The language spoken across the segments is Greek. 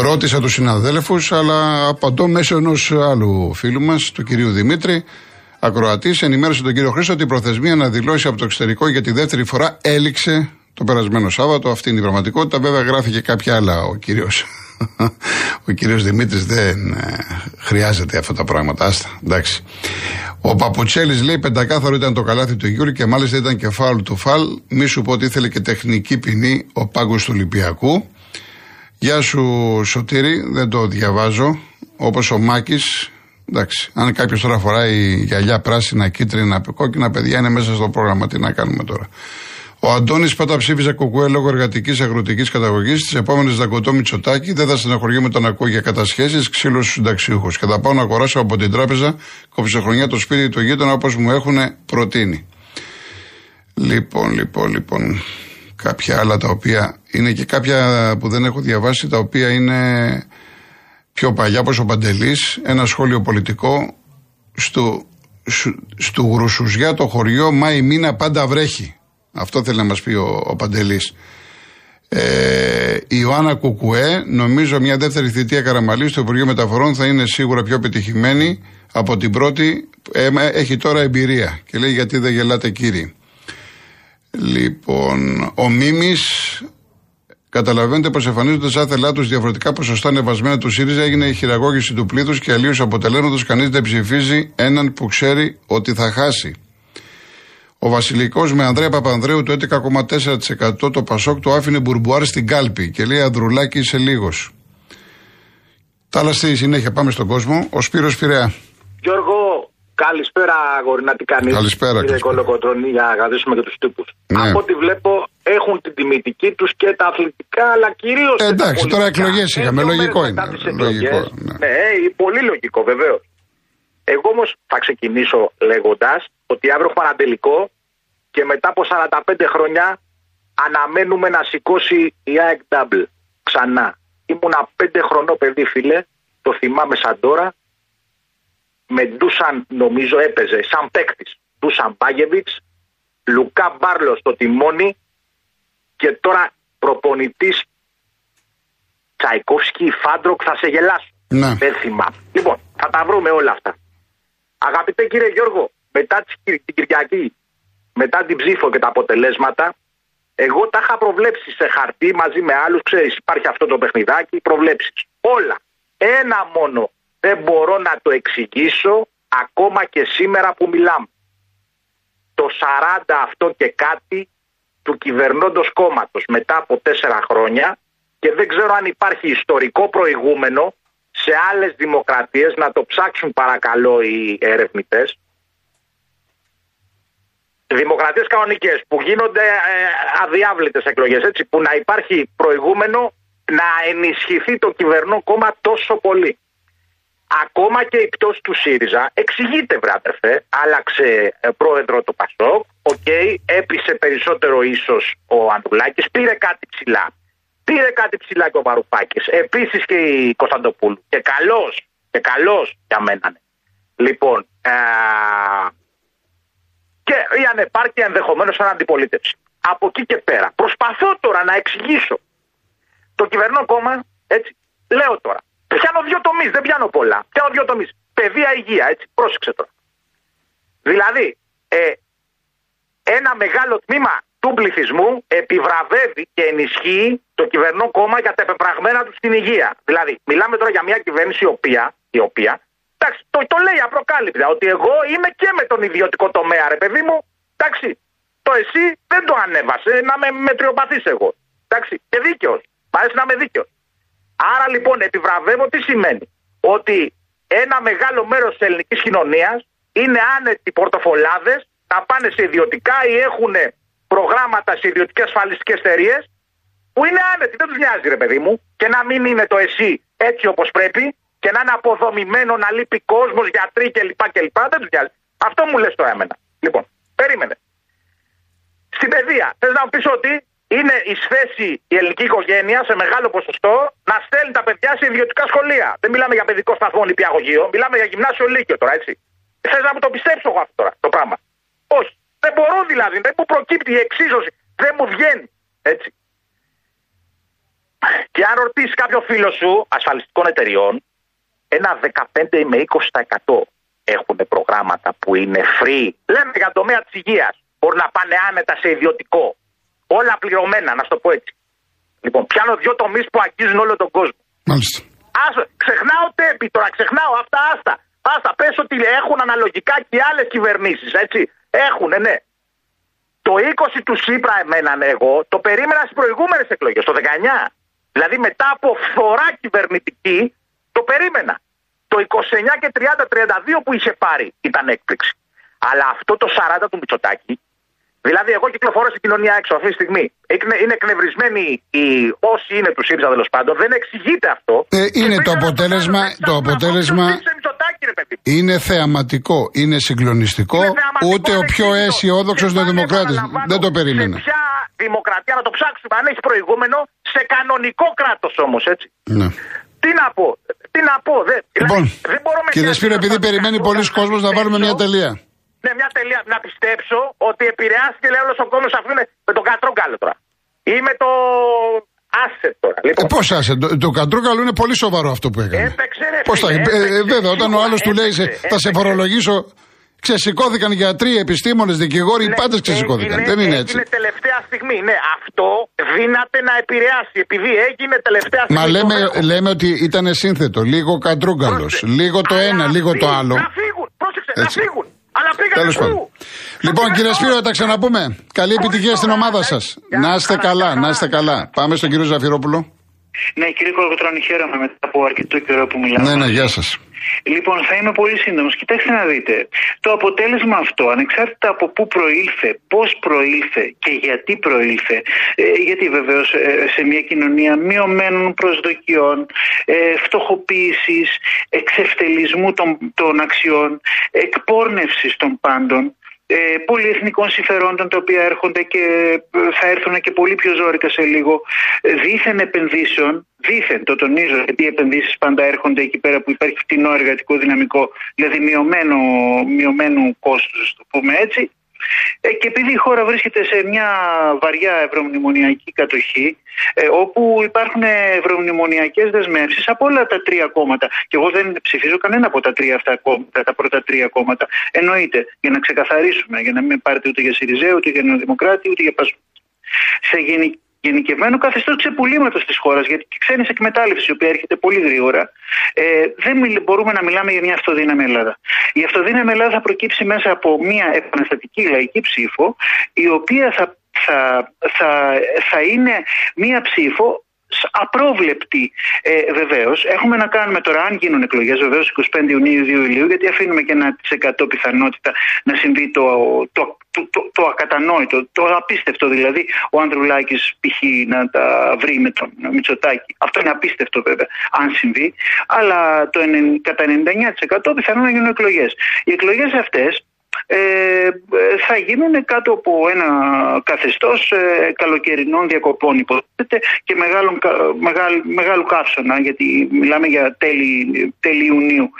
Ρώτησα τους συναδέλφους, αλλά απαντώ μέσω ενός άλλου φίλου μας, του κυρίου Δημήτρη. Ακροατής, ενημέρωσε τον κύριο Χρήστο ότι η προθεσμία να δηλώσει από το εξωτερικό για τη δεύτερη φορά έληξε το περασμένο Σάββατο. Αυτή είναι η πραγματικότητα. Βέβαια, γράφει κάποια άλλα ο κύριο. Ο κύριος Δημήτρης δεν ε, χρειάζεται αυτά τα πράγματα. Άστα, εντάξει. Ο Παπουτσέλης λέει πεντακάθαρο ήταν το καλάθι του Γιούρι και μάλιστα ήταν και φάουλ του Φαλ. Μη σου πω ότι ήθελε και τεχνική ποινή ο πάγκος του Ολυμπιακού. Γεια σου Σωτήρη, δεν το διαβάζω. Όπως ο Μάκης. Εντάξει, αν κάποιος τώρα φοράει γυαλιά πράσινα, κίτρινα, κόκκινα παιδιά είναι μέσα στο πρόγραμμα. Τι να κάνουμε τώρα. Ο Αντώνης πάντα ψήφιζε κουκουέ λόγω εργατικής αγροτικής καταγωγής. Τι επόμενες δακοτό Μητσοτάκη δεν θα στεναχωριέμαι τον ακούω για κατασχέσεις ξύλου στους συνταξιούχους. Και θα πάω να αγοράσω από την τράπεζα κοψεχρονιά το σπίτι του γείτονα όπως μου έχουν προτείνει. Λοιπόν, λοιπόν, λοιπόν κάποια άλλα τα οποία είναι και κάποια που δεν έχω διαβάσει τα οποία είναι πιο παλιά όπως ο Παντελής ένα σχόλιο πολιτικό. Στο, στο Γρουσουζιά το χωριό Μάη μήνα πάντα βρέχει. Αυτό θέλει να μας πει ο, ο Παντελής. Ε, η Ιωάννα Κουκουέ νομίζω μια δεύτερη θητεία Καραμαλής στο Υπουργείο Μεταφορών θα είναι σίγουρα πιο πετυχημένη από την πρώτη. Ε, έχει τώρα εμπειρία και λέει γιατί δεν γελάτε κύριοι Λοιπόν, ο Μίμης, καταλαβαίνετε πως εμφανίζονται σαν θελάτου διαφορετικά ποσοστά ανεβασμένα του ΣΥΡΙΖΑ, έγινε η χειραγώγηση του πλήθους και αλλίως αποτελέσματος κανείς δεν ψηφίζει έναν που ξέρει ότι θα χάσει. Ο Βασιλικός με Ανδρέα Παπανδρέου το 11,4% το Πασόκ το άφηνε μπουρμπουάρ στην κάλπη και λέει Ανδρουλάκη είσαι λίγος. Τα άλλα στη συνέχεια πάμε στον κόσμο. Ο Σπύρος Πειραιά. Γιώργο, Καλησπέρα, αγορίνα, τι κάνεις. Καλησπέρα, κύριε Κολοκοτρόνη, για να γαδίσουμε και τους τύπους. Ναι. Από ό,τι βλέπω, έχουν την τιμητική τους και τα αθλητικά, αλλά κυρίως. Ε, εντάξει, τώρα εκλογές είχαμε. Λογικό είναι. Λογικό, ναι. ναι, ε, πολύ λογικό, βεβαίως. Εγώ όμως θα ξεκινήσω λέγοντας ότι αύριο έχουμε ένα τελικό και μετά από 45 χρόνια αναμένουμε να σηκώσει η ΑΕΚ Double ξανά. Ήμουνα 5 χρονό παιδί, φίλε, το θυμάμαι σαν τώρα με Ντούσαν νομίζω έπαιζε σαν παίκτης. Ντούσαν Μπάγεβιτς, Λουκά Μπάρλο στο τιμόνι και τώρα προπονητής Τσαϊκόφσκι Φαντρόκ θα σε γελάσω. Ναι. Δεν θυμάμαι. Λοιπόν, θα τα βρούμε όλα αυτά. Αγαπητέ κύριε Γιώργο, μετά την Κυριακή, μετά την ψήφο και τα αποτελέσματα, εγώ τα είχα προβλέψει σε χαρτί μαζί με άλλους. Ξέρεις, υπάρχει αυτό το παιχνιδάκι, προβλέψεις. Όλα. Ένα μόνο δεν μπορώ να το εξηγήσω ακόμα και σήμερα που μιλάμε. Το 40 αυτό και κάτι του κυβερνώντος κόμματος μετά από τέσσερα χρόνια και δεν ξέρω αν υπάρχει ιστορικό προηγούμενο σε άλλες δημοκρατίες να το ψάξουν παρακαλώ οι ερευνητές δημοκρατίες κανονικές που γίνονται ε, αδιάβλητες εκλογές έτσι που να υπάρχει προηγούμενο να ενισχυθεί το κυβερνών κόμμα τόσο πολύ ακόμα και η πτώση του ΣΥΡΙΖΑ εξηγείται, βρ' αδερφέ. Άλλαξε ε, πρόεδρο το Πασόκ. OK, okay, έπεισε περισσότερο ίσως ο Ανδρουλάκη. Πήρε κάτι ψιλά. Πήρε κάτι ψιλά και ο Βαρουφάκη. Επίσης και η Κωνσταντοπούλου. Και καλός. Και καλός για μένα. Ναι. Λοιπόν. Α, και η ανεπάρκεια ενδεχομένως σαν αντιπολίτευση. Από εκεί και πέρα. Προσπαθώ τώρα να εξηγήσω. Το κυβερνό κόμμα, έτσι, λέω τώρα, Πιάνω δύο τομείς, δεν πιάνω πολλά. Πιάνω δύο τομείς. Παιδεία, υγεία, έτσι. Πρόσεξε τώρα. Δηλαδή, ε, ένα μεγάλο τμήμα του πληθυσμού επιβραβεύει και ενισχύει το κυβερνό κόμμα για τα επεπραγμένα του στην υγεία. Δηλαδή, μιλάμε τώρα για μια κυβέρνηση η οποία, η οποία εντάξει, το, το λέει απροκάλυπτα ότι εγώ είμαι και με τον ιδιωτικό τομέα, ρε παιδί μου. Εντάξει, το εσύ δεν το ανέβασε να με μετριοπαθείς εγώ. Εντάξει, και δίκαιος. Μ' αρέσει να είμαι δίκαιος. Άρα λοιπόν επιβραβεύω τι σημαίνει. Ότι ένα μεγάλο μέρος της ελληνικής κοινωνίας είναι άνετοι πορτοφολάδες να πάνε σε ιδιωτικά ή έχουν προγράμματα σε ιδιωτικές ασφαλιστικές εταιρείες που είναι άνετοι, δεν τους νοιάζει ρε παιδί μου, και να μην είναι το εσύ έτσι όπως πρέπει και να είναι αποδομημένο, να λείπει κόσμος, γιατροί κλπ. κλπ. Δεν τους νοιάζει. Αυτό μου λες τώρα εμένα. Λοιπόν, περίμενε. Στην παιδεία, θες να μου πεις ότι είναι η θέση η ελληνική οικογένεια σε μεγάλο ποσοστό να στέλνει τα παιδιά σε ιδιωτικά σχολεία. Δεν μιλάμε για παιδικό σταθμό νηπιαγωγείο, μιλάμε για γυμνάσιο λύκειο τώρα, έτσι. Θες να μου το πιστέψω εγώ αυτό τώρα το πράγμα. Όχι. Δεν μπορώ δηλαδή, δεν μου προκύπτει η εξίσωση, δεν μου βγαίνει. Έτσι. Και αν ρωτήσεις κάποιο φίλο σου ασφαλιστικών εταιριών, ένα 15 με 20% έχουν προγράμματα που είναι free. Λέμε για το τομέα της υγείας. Μπορεί να πάνε άνετα σε ιδιωτικό. Όλα πληρωμένα, να σου το πω έτσι. Λοιπόν, πιάνω δύο τομείς που αγγίζουν όλο τον κόσμο. Μάλιστα. Άσο, ξεχνάω τέπη τώρα, ξεχνάω αυτά, άστα. Άστα, πες ότι έχουν αναλογικά και άλλες κυβερνήσεις, έτσι. Έχουν, ναι. Το 20 του Σύπρα, εμένα ναι, εγώ, το περίμενα στις προηγούμενες εκλογές, το 19. Δηλαδή μετά από φθορά κυβερνητική, το περίμενα. Το 29 και 30-32 που είχε πάρει ήταν έκπληξη. Αλλά αυτό το 40 του Μητσοτάκη, δηλαδή εγώ κυκλοφορώ στην κοινωνία έξω αυτή τη στιγμή, είναι εκνευρισμένοι οι όσοι είναι του ΣΥΡΙΖΑ τέλος πάντων, δεν εξηγείται αυτό. Ε, είναι το αποτέλεσμα. Το αποτέλεσμα είναι θεαματικό, είναι συγκλονιστικό. ούτε ο πιο αισιόδοξο δημοκράτη δεν το περίμενε. Ποια δημοκρατία, να το ψάξουμε, αν έχει προηγούμενο, σε κανονικό κράτος όμως, έτσι. Ναι. Τι να πω, τι να πω. Δεν, λοιπόν, δεν μπορούμε κύριε Σπύρο, επειδή περιμένει πολλοί κόσμος να βάλουμε μια τελεία. Ναι, μια τελεία. Να πιστέψω ότι επηρεάστηκε λέει όλος ο κόσμος αυτό με τον κατρόγκαλο τώρα. Ή με το άσε τώρα. Λοιπόν. Ε, Πώς άσε, το, το κατρόγκαλο είναι πολύ σοβαρό αυτό που έκανε. Έπαιξε, ρε, Πώς θα, φίλε, ε, ε, έπαιξε, βέβαια, όταν ο άλλος του λέει σε, έπαιξε, θα σε έπαιξε. φορολογήσω. Ξεσηκώθηκαν γιατροί, επιστήμονες, δικηγόροι, οι Ναι, πάντες ξεσηκώθηκαν. έγινε- Δεν είναι έτσι. Έγινε τελευταία στιγμή. Ναι, αυτό δύναται να επηρεάσει. Επειδή έγινε τελευταία στιγμή. Μα το λέμε, δέχομαι. λέμε ότι ήταν σύνθετο. Λίγο κατρούγκαλο, Πρόσεξε. λίγο το Αλλά ένα, λίγο το φύγουν, άλλο. Να φύγουν. Πρόσεξε, Έτσι. να φύγουν. Αλλά πήγαν Τέλο πάντων. Λοιπόν, κύριε Σπύρο, θα τα ξαναπούμε. Καλή επιτυχία στην ομάδα σας. Να είστε καλά, να είστε καλά. Πάμε στον κύριο Ζαφυρόπουλο. Ναι, κύριε Κολοκοτρώνη, χαίρομαι μετά από αρκετό καιρό που μιλάμε. Ναι, ναι, γεια σας. Λοιπόν, θα είμαι πολύ σύντομος. Κοιτάξτε να δείτε. Το αποτέλεσμα αυτό, ανεξάρτητα από πού προήλθε, πώς προήλθε και γιατί προήλθε, ε, γιατί βεβαίως σε μια κοινωνία μειωμένων προσδοκιών, ε, φτωχοποίησης, εξευτελισμού των, των αξιών, εκπόρνευσης των πάντων, ε, πολυεθνικών συμφερόντων τα οποία έρχονται και ε, θα έρθουν και πολύ πιο ζώρικα σε λίγο. Ε, δίθεν επενδύσεων δίθεν το τονίζω γιατί οι επενδύσεις πάντα έρχονται εκεί πέρα που υπάρχει φτηνό εργατικό δυναμικό δηλαδή μειωμένο, μειωμένου κόστους το πούμε έτσι ε, και επειδή η χώρα βρίσκεται σε μια βαριά ευρωμνημονιακή κατοχή, ε, όπου υπάρχουν ευρωμνημονιακές δεσμεύσεις από όλα τα τρία κόμματα. Και εγώ δεν ψηφίζω κανένα από τα τρία αυτά κόμματα, τα πρώτα τρία κόμματα. Εννοείται, για να ξεκαθαρίσουμε, για να μην πάρετε ούτε για Σιριζέο, ούτε για Νεοδημοκράτη, ούτε για Πασού. Σε γενική γενικευμένο καθεστώς ξεπουλήματος της χώρας, γιατί και ξένης εκμετάλλευσης, η οποία έρχεται πολύ γρήγορα, ε, δεν μιλ, μπορούμε να μιλάμε για μια αυτοδύναμη Ελλάδα. Η αυτοδύναμη Ελλάδα θα προκύψει μέσα από μια επαναστατική λαϊκή ψήφο, η οποία θα, θα, θα, θα είναι μια ψήφο απρόβλεπτη ε, βεβαίως. Έχουμε να κάνουμε τώρα, αν γίνουν εκλογές, βεβαίως 25 Ιουνίου 2 Ιουλίου, γιατί αφήνουμε και ένα τη 100 πιθανότητα να συμβεί το, το, το, το, το ακατανόητο, το απίστευτο δηλαδή, ο Ανδρουλάκης π.χ. να τα βρει με τον Μητσοτάκη. Αυτό είναι απίστευτο βέβαια, αν συμβεί. Αλλά το 90, κατά 99% πιθανόν να γίνουν εκλογές. Οι εκλογές αυτές ε, θα γίνουν κάτω από ένα καθεστώς ε, καλοκαιρινών διακοπών υποθέτεται και μεγάλων, μεγάλ, μεγάλου καύσωνα γιατί μιλάμε για τέλη, τέλη Ιουνίου.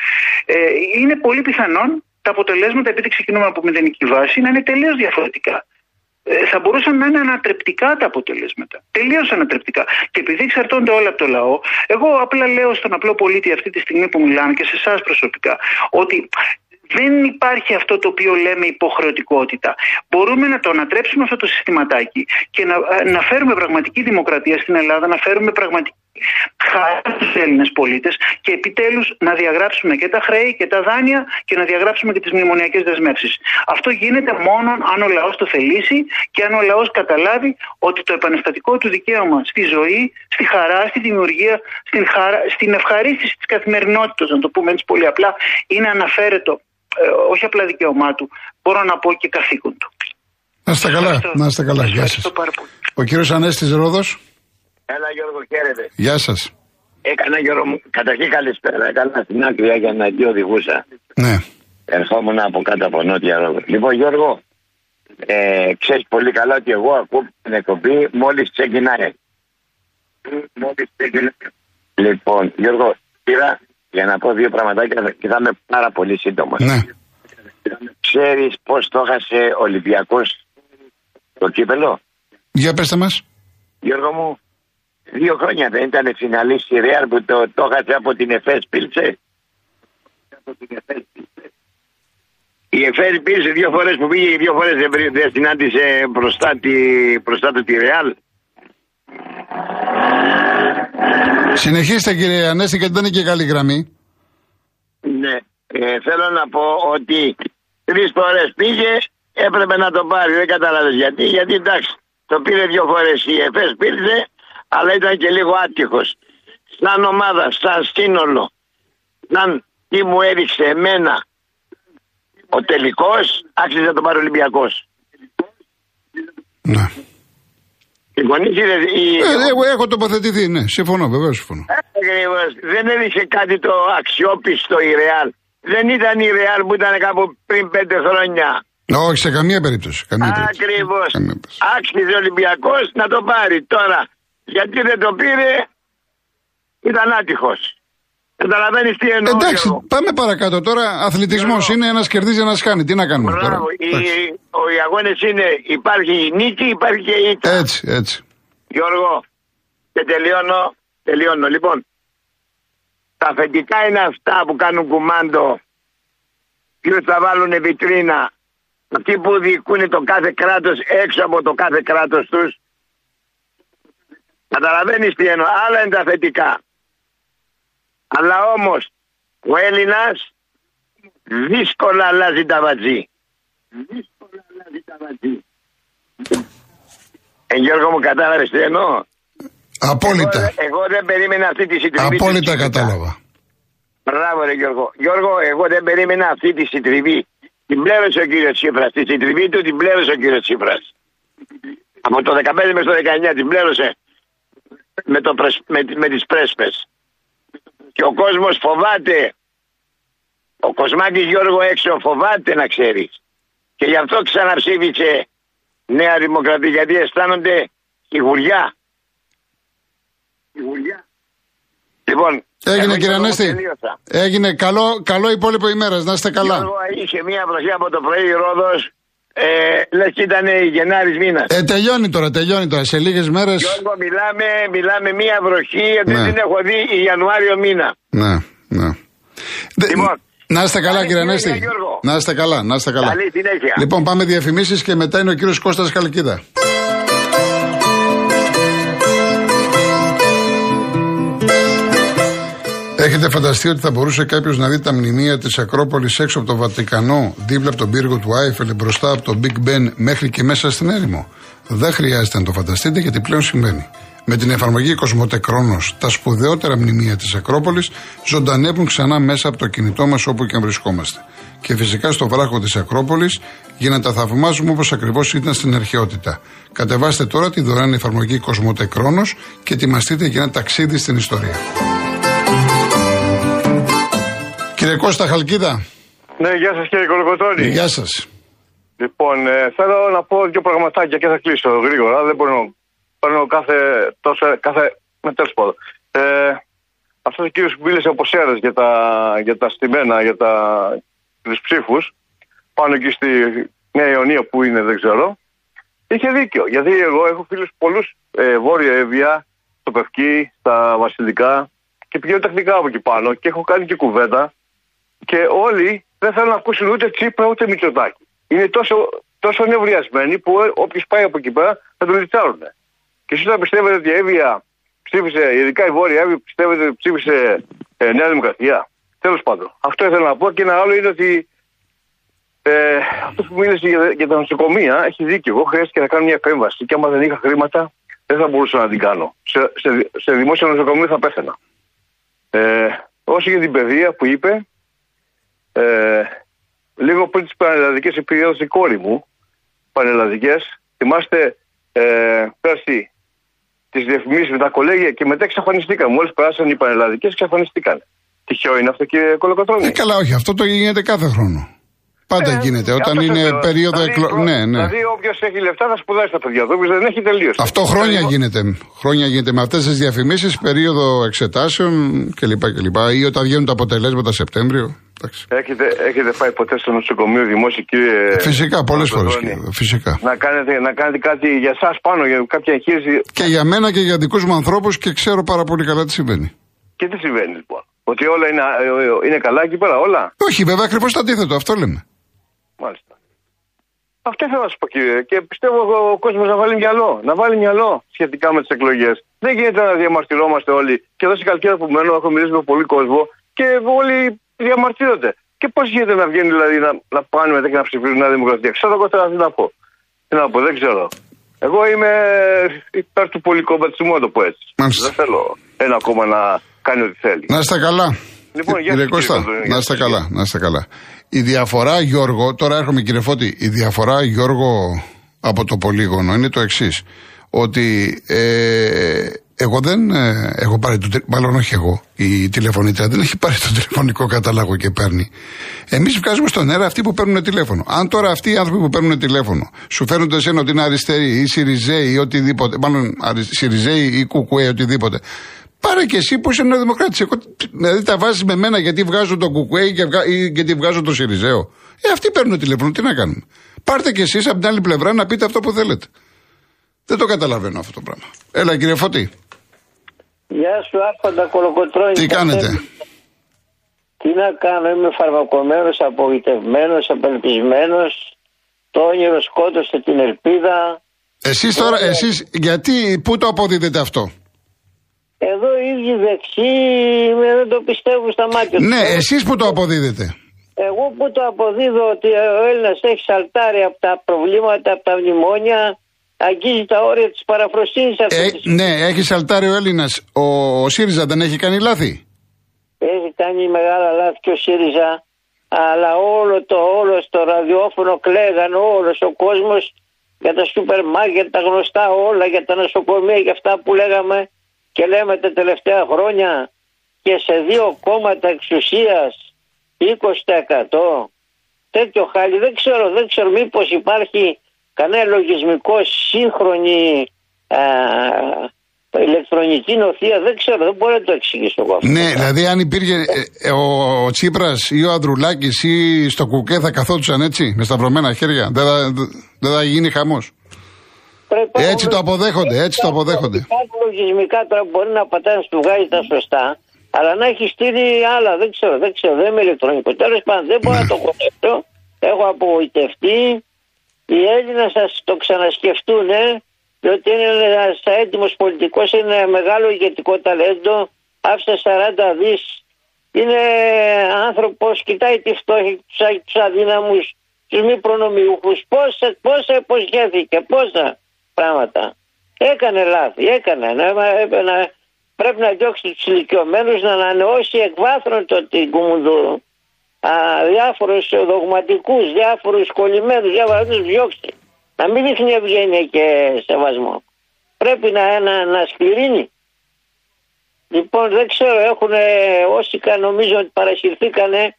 Ε, είναι πολύ πιθανόν τα αποτελέσματα επειδή ξεκινούμε από μηδενική βάση να είναι τελείως διαφορετικά. Ε, θα μπορούσαν να είναι ανατρεπτικά τα αποτελέσματα. Τελείως ανατρεπτικά. Και επειδή εξαρτώνται όλα από το λαό, εγώ απλά λέω στον απλό πολίτη αυτή τη στιγμή που μιλάμε και σε εσάς προσωπικά, ότι δεν υπάρχει αυτό το οποίο λέμε υποχρεωτικότητα. Μπορούμε να το ανατρέψουμε αυτό το συστηματάκι και να, να φέρουμε πραγματική δημοκρατία στην Ελλάδα, να φέρουμε πραγματική χαρά στους Έλληνες πολίτες και επιτέλους να διαγράψουμε και τα χρέη και τα δάνεια και να διαγράψουμε και τις μνημονιακές δεσμεύσεις. Αυτό γίνεται μόνο αν ο λαός το θελήσει και αν ο λαός καταλάβει ότι το επαναστατικό του δικαίωμα στη ζωή, στη χαρά, στη δημιουργία, στην, χαρά, στην ευχαρίστηση της καθημερινότητας, να το πούμε έτσι πολύ απλά, είναι αναφέρετο ε, όχι απλά δικαίωμά του, μπορώ να πω και καθήκον του. Να είστε καλά, να είστε καλά. Γεια σας. Ο κύριος Ανέστης Ρόδος. Έλα Γιώργο, χαίρετε. Γεια σας. Έκανα Γιώργο μου, καταρχήν καλησπέρα. Έκανα στην άκρη για να εκεί οδηγούσα. Ναι. Ερχόμουν από κάτω από νότια Ρόδο. Λοιπόν, Γιώργο, ε, ξέρεις πολύ καλά ότι εγώ ακούω την εκπομπή μόλις ξεκινάει. Μόλις ξεκινάει. Λοιπόν, Γιώργο, πήρα για να πω δύο πραγματάκια και θα είμαι πάρα πολύ σύντομος. Ναι. Ξέρεις πώς το έχασε ο Ολυμπιακός το κύπελο; Για πέστε μας. Γιώργο μου, δύο χρόνια δεν ήταν φιναλή στη Ρεάλ που το, το έχασε από την Εφές Πίλτσε. Η Εφές Πίλτσε δύο φορές που πήγε, δύο φορές δεν, βρει- δεν συνάντησε μπροστά, τη, μπροστά του τη Ρεάλ. Συνεχίστε κύριε Ανέστη γιατί δεν είναι και καλή γραμμή. Ναι, ε, θέλω να πω ότι τρεις φορές πήγε, έπρεπε να το πάρει, δεν κατάλαβες γιατί. Γιατί εντάξει, το πήρε δύο φορές η Εφές Πίλτσε, αλλά ήταν και λίγο άτυχος. Σαν ομάδα, σαν σύνολο, σαν τι μου έριξε εμένα ο τελικός, άξιζε να το πάρει ο Ολυμπιακός. Ναι. Συμφωνείς ή δεν... ή- Ε, εγώ έχω τοποθετηθεί, ναι. Συμφωνώ, βεβαίως συμφωνώ. Ακριβώς. Δεν έδειξε κάτι το αξιόπιστο η Ρεάλ. Δεν ήταν η Ρεάλ που ήταν κάπου πριν πέντε χρόνια. Όχι, σε καμία περίπτωση. Καμία περίπτωση. Ακριβώς. Καμία περίπτωση. Άξιζε ο Ολυμπιακός να το πάρει. Τώρα, γιατί δεν το πήρε, ήταν άτυχος. Καταλαβαίνεις τι εννοώ. Εντάξει, Γιώργο. πάμε παρακάτω τώρα. Αθλητισμός Γιώργο. είναι ένας κερδίζει, ένας κάνει. Τι να κάνουμε τώρα; Μπράβο. Οι, Εντάξει. ο, οι αγώνες είναι, υπάρχει η νίκη, υπάρχει και η ήττα. Έτσι, έτσι. Γιώργο, και τελειώνω, τελειώνω. Λοιπόν, τα αφεντικά είναι αυτά που κάνουν κουμάντο. Ποιου θα βάλουν βιτρίνα; Αυτοί που διοικούν το κάθε κράτος έξω από το κάθε κράτος τους. Καταλαβαίνεις τι εννοώ. Άλλα είναι τα αφεντικά. Αλλά όμως ο Έλληνας δύσκολα αλλάζει τα βατζή. Δύσκολα αλλάζει τα βατζή. Ε, Γιώργο μου κατάλαβες τι εννοώ; Απόλυτα. Εγώ, εγώ δεν περίμενα αυτή τη συντριβή. Απόλυτα του Τσίπρα. κατάλαβα. Μπράβο ρε Γιώργο. Γιώργο, εγώ δεν περίμενα αυτή τη συντριβή. Την πλήρωσε ο κύριος Τσίπρας. Τη συντριβή του την πλήρωσε ο κύριος Τσίπρας. Από το 15 μέχρι το 19 την πλήρωσε με, το, πρεσ- με, με τις πρέσπες. Και ο κόσμος φοβάται. Ο Κοσμάκης Γιώργο έξω φοβάται να ξέρεις. Και γι' αυτό ξαναψήφισε Νέα Δημοκρατία γιατί αισθάνονται σιγουριά. Σιγουριά. Λοιπόν, Έγινε εγώ, κύριε Γιώργο, Ανέστη. τελείωσα. Έγινε. Καλό, καλό υπόλοιπο ημέρας. Να είστε καλά. Γιώργο, είχε μία βροχή από το πρωί η Ρόδος, ε, λες και ήταν Γενάρης μήνας. Ε, τελειώνει τώρα, τελειώνει τώρα. Σε λίγες μέρες. Γιώργο, μιλάμε, μιλάμε μία βροχή, δεν Ναι. την έχω δει η Ιανουάριο μήνα. Ναι, ναι. Δε- Λοιπόν, να είστε καλά, καλή κύριε συνέχεια, Ανέστη. Γιώργο. Να είστε καλά, να είστε καλά. Καλή συνέχεια. Λοιπόν, πάμε διαφημίσεις και μετά είναι ο κύριος Κώστας Καλκίδα. Έχετε φανταστεί ότι θα μπορούσε κάποιος να δει τα μνημεία της Ακρόπολης έξω από το Βατικανό, δίπλα από τον πύργο του Άιφελ, μπροστά από το Big Ben μέχρι και μέσα στην έρημο; Δεν χρειάζεται να το φανταστείτε γιατί πλέον συμβαίνει. Με την εφαρμογή Κοσμοτέ Κρόνος, τα σπουδαιότερα μνημεία της Ακρόπολης ζωντανεύουν ξανά μέσα από το κινητό μας όπου και αν βρισκόμαστε. Και φυσικά στο βράχο της Ακρόπολης για να τα θαυμάζουμε όπως ακριβώς ήταν στην αρχαιότητα. Κατεβάστε τώρα τη δωρεάν εφαρμογή Κοσμοτέ Κρόνος και ετοιμαστείτε για ένα ταξίδι στην ιστορία. Κύριε Κώστα Χαλκίδα, Ναι, γεια σας κύριε Κολοκοτώνη. γεια σας. Λοιπόν, ε, θέλω να πω δύο πραγματάκια και θα κλείσω γρήγορα. Δεν μπορώ να παίρνω κάθε. Τόσο, κάθε με τέλος πάντων. Ε, Αυτός ο κύριος που μίλησε από Σέρε για τα, για τα στημένα, για τα, τους ψήφους, πάνω εκεί στη Νέα Ιωνία που είναι, δεν ξέρω. Είχε δίκιο. Γιατί εγώ έχω φίλους πολλούς ε, βόρεια Εύβοια, στο Πευκή, στα Βασιλικά και πηγαίνω τεχνικά από εκεί πάνω και έχω κάνει και κουβέντα και όλοι δεν θέλουν να ακούσουν ούτε Τσίπρα ούτε Μητσοτάκη. Είναι τόσο, τόσο νευριασμένοι που όποιος πάει από εκεί πέρα θα τον λιτσάρουν. Και εσείς θα πιστεύετε ότι η Εύβοια ψήφισε, ειδικά η Βόρεια Εύβοια, πιστεύετε ότι ψήφισε ε, Νέα Δημοκρατία. Τέλος πάντων. Αυτό ήθελα να πω. Και ένα άλλο είναι ότι ε, αυτός που μίλησε για, για τα νοσοκομεία έχει δίκιο. Εγώ χρειάστηκε να κάνω μια επέμβαση και άμα δεν είχα χρήματα δεν θα μπορούσα να την κάνω. Σε, σε, σε δημόσιο νοσοκομείο θα πέθαινα. Ε, όσο για την παιδεία που είπε, ε, λίγο πριν τις πανελλαδικές επιδόσει η κόρη μου, πανελλαδικές, θυμάστε ε, πέρσι τις διαφημίσεις με τα κολέγια και μετά εξαφανιστήκαν. Μόλις περάσαν οι πανελλαδικές, εξαφανιστήκαν. Τυχαίο είναι αυτό, κύριε Κολοκοτρόνη. Ε, καλά, όχι, αυτό το γίνεται κάθε χρόνο. Πάντα Ε, γίνεται. αυτό Όταν σας είναι λέω. περίοδο Δηλαδή, εκλογών. προ- Ναι, ναι. Δηλαδή, όποιος έχει λεφτά θα σπουδάσει τα παιδιά του. όποιος δεν έχει τελείωση. Αυτό χρόνια Ε, γίνεται. Χρόνια γίνεται με αυτές τις διαφημίσεις, περίοδο εξετάσεων κλπ. κλπ. Ή όταν βγαίνουν τα αποτελέσματα Σεπτέμβριο. Εντάξει. Έχετε, έχετε πάει ποτέ στο νοσοκομείο δημόσιο, κύριε. Φυσικά, πολλές φορές. Κολοκοτρώνη; Φυσικά. Να κάνετε, να κάνετε κάτι για εσάς πάνω, για κάποια εγχείρηση. Και για μένα και για δικούς μου ανθρώπους και ξέρω πάρα πολύ καλά τι συμβαίνει. Και τι συμβαίνει λοιπόν; Ότι όλα είναι, ε, ε, είναι καλά εκεί πέρα, όλα; Όχι, βέβαια, ακριβώς το αντίθετο, αυτό λέμε. Μάλιστα. Αυτό ήθελα να σας πω κύριε. Και πιστεύω ο- ο κόσμος να βάλει μυαλό. Να βάλει μυαλό σχετικά με τις εκλογές. Δεν γίνεται να διαμαρτυρόμαστε όλοι. Και εδώ στην Καλκίδα που μένω έχω μιλήσει με πολύ κόσμο και όλοι διαμαρτύρονται. Και πώς γίνεται να βγαίνει δηλαδή να, να πάνε μετά και να ψηφίζουν Νέα Δημοκρατία. Ξέρω εγώ τώρα τι να πω. Τι να πω, δεν ξέρω. Εγώ είμαι υπέρ του πολυκομματισμού, να το πω έτσι. Μάλιστα. Δεν θέλω ένα κόμμα να κάνει ό,τι θέλει. Να είστε καλά. Λοιπόν, γεια κύριε σας, Κώστα, κύριε Κοντρώνη, να γεια είστε σας. καλά, να είστε καλά. Η διαφορά, Γιώργο, τώρα έρχομαι κύριε Φώτη, η διαφορά, Γιώργο, από το πολύγωνο είναι το εξής. Ότι ε, εγώ δεν ε, έχω πάρει το. τε- Μάλλον όχι εγώ. Η τηλεφωνήτρια δεν έχει πάρει το τηλεφωνικό κατάλογο και παίρνει. Εμείς βγάζουμε στον αέρα αυτοί που παίρνουν τηλέφωνο. Αν τώρα αυτοί οι άνθρωποι που παίρνουν τηλέφωνο σου φέρνουν το εσένα ότι είναι αριστεροί ή Σιριζέοι ή οτιδήποτε, μάλλον αρι- Σιριζέοι ή Κουκουέ, οτιδήποτε. Πάρε και εσύ που είσαι νεοδημοκράτης. Εγώ, δηλαδή τα βάζεις με μένα γιατί βγάζω τον Κουκουέ και βγα, ή γιατί βγάζω τον Σιριζέο. Ε, αυτοί παίρνουν τηλέφωνο. Τι να κάνουμε. Πάρτε και εσείς από την άλλη πλευρά να πείτε αυτό που θέλετε. Δεν το καταλαβαίνω αυτό το πράγμα. Έλα κύριε Φώτη, Γεια σου, Άρχοντα Κολοκοτρώνη. τι κάνετε; Τι να κάνω, είμαι φαρμακομένος, απογοητευμένος, απελπισμένος. Το όνειρο σκότωσε την ελπίδα. Εσείς τώρα, εσείς γιατί, πού το αποδίδετε αυτό; Εδώ οι ίδιοι δεξιοί με- δεν το πιστεύουν στα μάτια τους. Ναι, εσείς που το αποδίδετε; Εγώ που το αποδίδω ότι ο Έλληνας έχει σαλτάρει από τα προβλήματα, από τα μνημόνια, αγγίζει τα όρια της παραφροσύνης αυτής Ε, της ναι, έχει σαλτάρει ο Έλληνας. Ο, ο ΣΥΡΙΖΑ δεν έχει κάνει λάθη; Έχει κάνει μεγάλα λάθη και ο ΣΥΡΙΖΑ, αλλά όλο το όλο στο ραδιόφωνο κλαίγαν όλος ο κόσμος για τα σούπερ μάρκετ, τα γνωστά όλα, για τα νοσοκομεία, για αυτά που λέγαμε και λέμε τα τελευταία χρόνια και σε δύο κόμματα εξουσίας 20% τέτοιο χάλι δεν ξέρω, δεν ξέρω μήπως υπάρχει κανένα λογισμικό σύγχρονη α, ηλεκτρονική νοθεία, δεν ξέρω, δεν μπορώ να το εξηγήσω εγώ αυτό. Ναι, δηλαδή αν υπήρχε ε, ε, ο, ο Τσίπρας ή ο Ανδρουλάκης ή στο κουκέ θα καθόντουσαν έτσι, με σταυρωμένα χέρια. Δεν θα, δεν θα γίνει χαμός. Πρέπει Έτσι το αποδέχονται, έτσι το αποδέχονται. Κάτι λογισμικά τώρα μπορεί να πατάει να σου βγάζει τα σωστά, αλλά να έχεις στείλει άλλα. Δεν ξέρω, δεν ξέρω, δεν είμαι ηλεκτρονικός. Τέλος πάντων, δεν μπορώ να το χωνέψω. Έχω απογοητευτεί. Οι Έλληνες σα το ξανασκεφτούν, ε, διότι είναι ένα έτοιμος πολιτικός, είναι ένα μεγάλο ηγετικό ταλέντο. Άφησε 40 δις. Είναι άνθρωπος, κοιτάει τη φτώχεια, τους αδύναμους, τους μη προνομιούχους. Πόσα, πόσα υποσχέθηκε, πόσα πράγματα. Έκανε λάθη, έκανε. Να, να, πρέπει να διώξει τους ηλικιωμένους, να ανανεώσει εκβάθρον το την Κουμουνδούρου. Διάφορους δογματικούς, διάφορους κολλημένους, διάφορους να του διώξεις. Να μην δείχνει ευγένεια και σεβασμό. Πρέπει να, να, να σκληρύνει. Λοιπόν, δεν ξέρω, έχουν όσοι κα- νομίζω ότι παρασυρθήκανε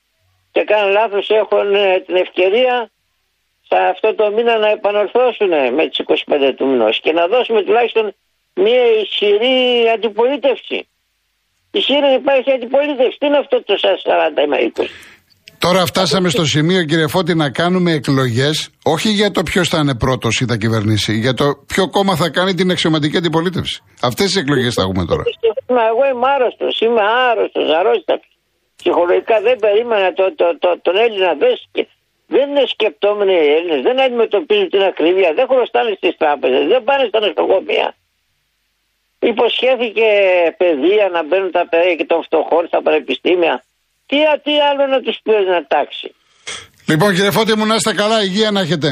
και κάνουν λάθος έχουν ε, την ευκαιρία σε αυτό το μήνα να επανορθώσουν με τις 25 του μηνός και να δώσουμε τουλάχιστον μια ισχυρή αντιπολίτευση. Ισχυρή υπάρχει αντιπολίτευση. Τι είναι αυτό το 40 με 20. Τώρα φτάσαμε στο σημείο, κύριε Φώτη, να κάνουμε εκλογές όχι για το ποιος θα είναι πρώτος ή θα κυβερνήσει, για το ποιο κόμμα θα κάνει την αξιωματική αντιπολίτευση. Αυτές τις εκλογές θα έχουμε τώρα. Μα εγώ είμαι άρρωστος, είμαι άρρωστος, αρρώστατο. Ψυχολογικά δεν περίμενα το, το, το, τον Έλληνα. Δεν, σκε- δεν είναι σκεπτόμενοι οι Έλληνες, δεν αντιμετωπίζουν την ακρίβεια, δεν χρωστάνε στις τράπεζες, δεν πάνε στα νοσοκομεία. Υποσχέθηκε παιδεία να μπαίνουν τα παιδιά και των φτωχών στα πανεπιστήμια. Τι, τι άλλο να τους πεις να τάξει. Λοιπόν, κύριε Φώτη μου, να είστε καλά, υγεία να έχετε.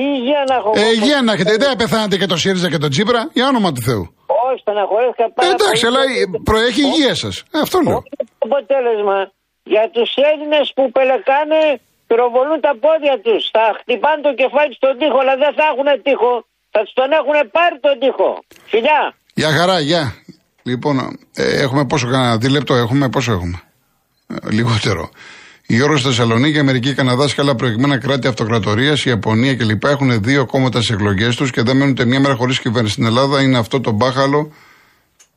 Η υγεία να έχω. Ε, υγεία να έχετε. Δεν πεθάνετε και το ΣΥΡΙΖΑ και τον Τσίπρα, για όνομα του Θεού. Όχι, στεναχωρέθηκα Ε, πάρα εντάξει, πολύ. αλλά προέχει η υγεία σας. Αυτό λέω. Όχι το αποτέλεσμα. Για τους Έλληνες που πελεκάνε, πυροβολούν τα πόδια τους. Θα χτυπάνε το κεφάλι στον τοίχο, αλλά δεν θα έχουν τοίχο. Θα τους τον έχουν πάρει τον τοίχο. Φιλιά. Γεια χαρά, γεια. Λοιπόν, ε, έχουμε πόσο κανένα, δίλεπτο έχουμε, πόσο έχουμε; Ε, λιγότερο. Η Γιώργο Θεσσαλονίκη, Αμερική, Καναδά και άλλα προηγμένα κράτη αυτοκρατορίας, η Ιαπωνία κλπ. έχουν δύο κόμματα στις εκλογές τους και δεν μένουν ούτε μία μέρα χωρίς κυβέρνηση. Στην Ελλάδα είναι αυτό το μπάχαλο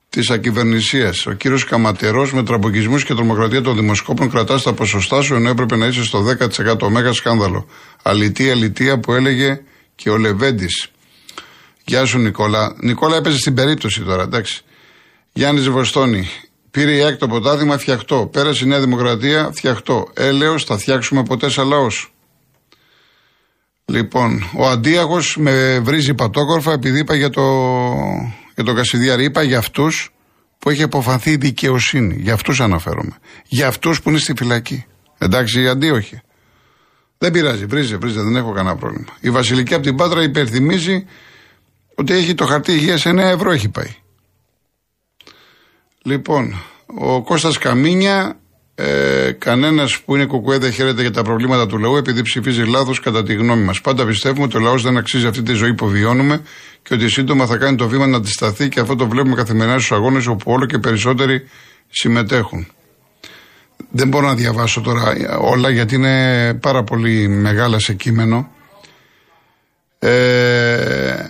της ακυβερνησίας. Ο κύριος Καματερός με τραμποκισμού και τρομοκρατία των δημοσκόπων κρατά τα ποσοστά σου ενώ έπρεπε να είσαι στο 10%. Μέγα σκάνδαλο. Αλητία, αλητία που έλεγε και ο Λεβέντης. Γεια σου Νικόλα. Νικόλα έπαιζε στην περίπτωση τώρα, εντάξει. Γιάννης Βοστόνη. Πήρε η έκτο ποτάδημα φτιαχτό. Πέρασε η Νέα Δημοκρατία φτιαχτό. Έλεος θα φτιάξουμε ποτέ σαν λαός. Λοιπόν, ο αντίαγος με βρίζει πατόκορφα επειδή είπα για το, για το Κασιδιάρη. Είπα για αυτούς που έχει αποφανθεί η δικαιοσύνη. Για αυτούς αναφέρομαι. Για αυτούς που είναι στη φυλακή. Εντάξει, οι αντίοχοι. Δεν πειράζει, βρίζε, βρίζε, δεν έχω κανένα πρόβλημα. Η Βασιλική από την Πάτρα υπερθυμίζει ότι έχει το χαρτί υγείας 9 ευρώ έχει πάει. Λοιπόν, ο Κώστας Καμίνια, ε, κανένας που είναι κουκουέ δεν χαίρεται για τα προβλήματα του λαού επειδή ψηφίζει λάθος κατά τη γνώμη μας. Πάντα πιστεύουμε ότι ο λαός δεν αξίζει αυτή τη ζωή που βιώνουμε και ότι σύντομα θα κάνει το βήμα να αντισταθεί και αυτό το βλέπουμε καθημερινά στους αγώνες όπου όλο και περισσότεροι συμμετέχουν. Δεν μπορώ να διαβάσω τώρα όλα γιατί είναι πάρα πολύ μεγάλα σε κείμενο. Ε,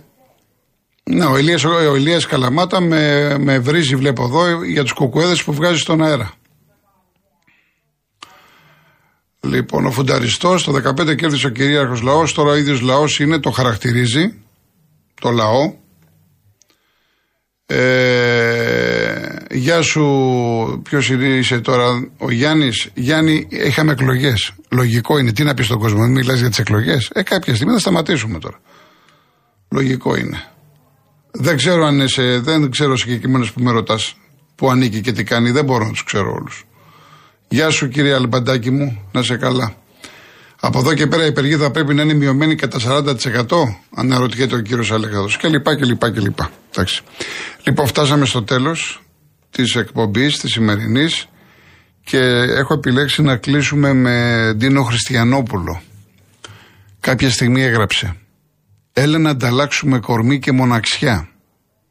ναι, ο Ηλίας, ο Ηλίας Καλαμάτα με, με βρίζει βλέπω εδώ για τους κουκουέδες που βγάζει στον αέρα. Λοιπόν, ο Φουνταριστός το 15 κέρδισε ο κυρίαρχος λαός, τώρα ο ίδιος λαός είναι, το χαρακτηρίζει, το λαό. Ε, γεια σου, ποιος είσαι τώρα, ο Γιάννης; Γιάννη, είχαμε εκλογές. Λογικό είναι, τι να πεις στον κόσμο, μην μιλάς για τις εκλογές. Ε, κάποια στιγμή θα σταματήσουμε τώρα. Λογικό είναι. Δεν ξέρω αν είσαι, δεν ξέρω συγκεκριμένο που με ρωτάς που ανήκει και τι κάνει, δεν μπορώ να τους ξέρω όλους. Γεια σου κύριε Αλμπαντάκη μου, να σε καλά. Από εδώ και πέρα η θα πρέπει να είναι μειωμένη κατά 40%, αναρωτιέται ο κύριος Αλέξανδρος και λοιπά και λοιπά και λοιπά. Εντάξει. Λοιπόν, φτάσαμε στο τέλος της εκπομπής της σημερινής και έχω επιλέξει να κλείσουμε με Ντίνο Χριστιανόπουλο. Κάποια στιγμή έγραψε Έλα να ανταλλάξουμε κορμί και μοναξιά.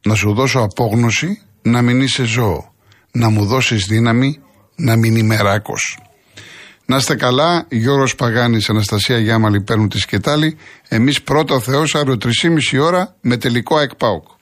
Να σου δώσω απόγνωση να μην είσαι ζώο. Να μου δώσεις δύναμη να μην είμαι ράκος. Να είστε καλά, Γιώργος Παγάνης, Αναστασία Γιάμαλη παίρνουν τη σκετάλη. Εμείς πρώτα Θεός αύριο 3,5 ώρα με τελικό ΑΕΚΠΑΟΚ.